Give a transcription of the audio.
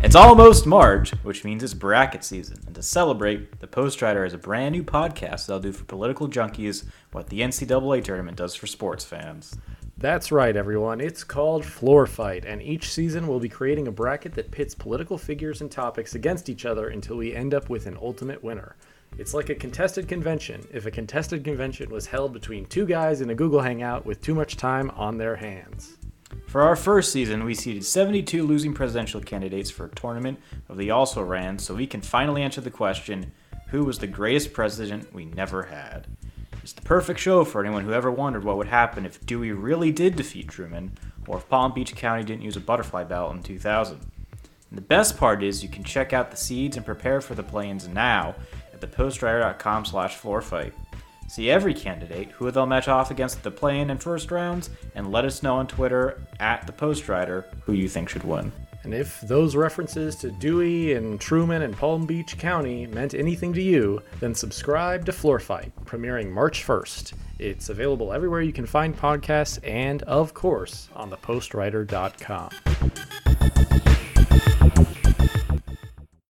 It's almost March, which means it's bracket season. And to celebrate, the Postrider is a brand new podcast that'll do for political junkies what the NCAA tournament does for sports fans. That's right, everyone. It's called Floor Fight, and each season we'll be creating a bracket that pits political figures and topics against each other until we end up with an ultimate winner. It's like a contested convention if a contested convention was held between two guys in a Google Hangout with too much time on their hands. For our first season, we seeded 72 losing presidential candidates for a tournament of the also ran so we can finally answer the question who was the greatest president we never had? It's the perfect show for anyone who ever wondered what would happen if Dewey really did defeat Truman or if Palm Beach County didn't use a butterfly ballot in 2000. And the best part is you can check out the seeds and prepare for the play-ins now at thepostrider.com slash floorfight. See every candidate, who they'll match off against the play-in and first rounds, and let us know on Twitter at the Postrider who you think should win. And if those references to Dewey and Truman and Palm Beach County meant anything to you, then subscribe to Floor Fight, premiering March 1st. It's available everywhere you can find podcasts and, of course, on thepostrider.com.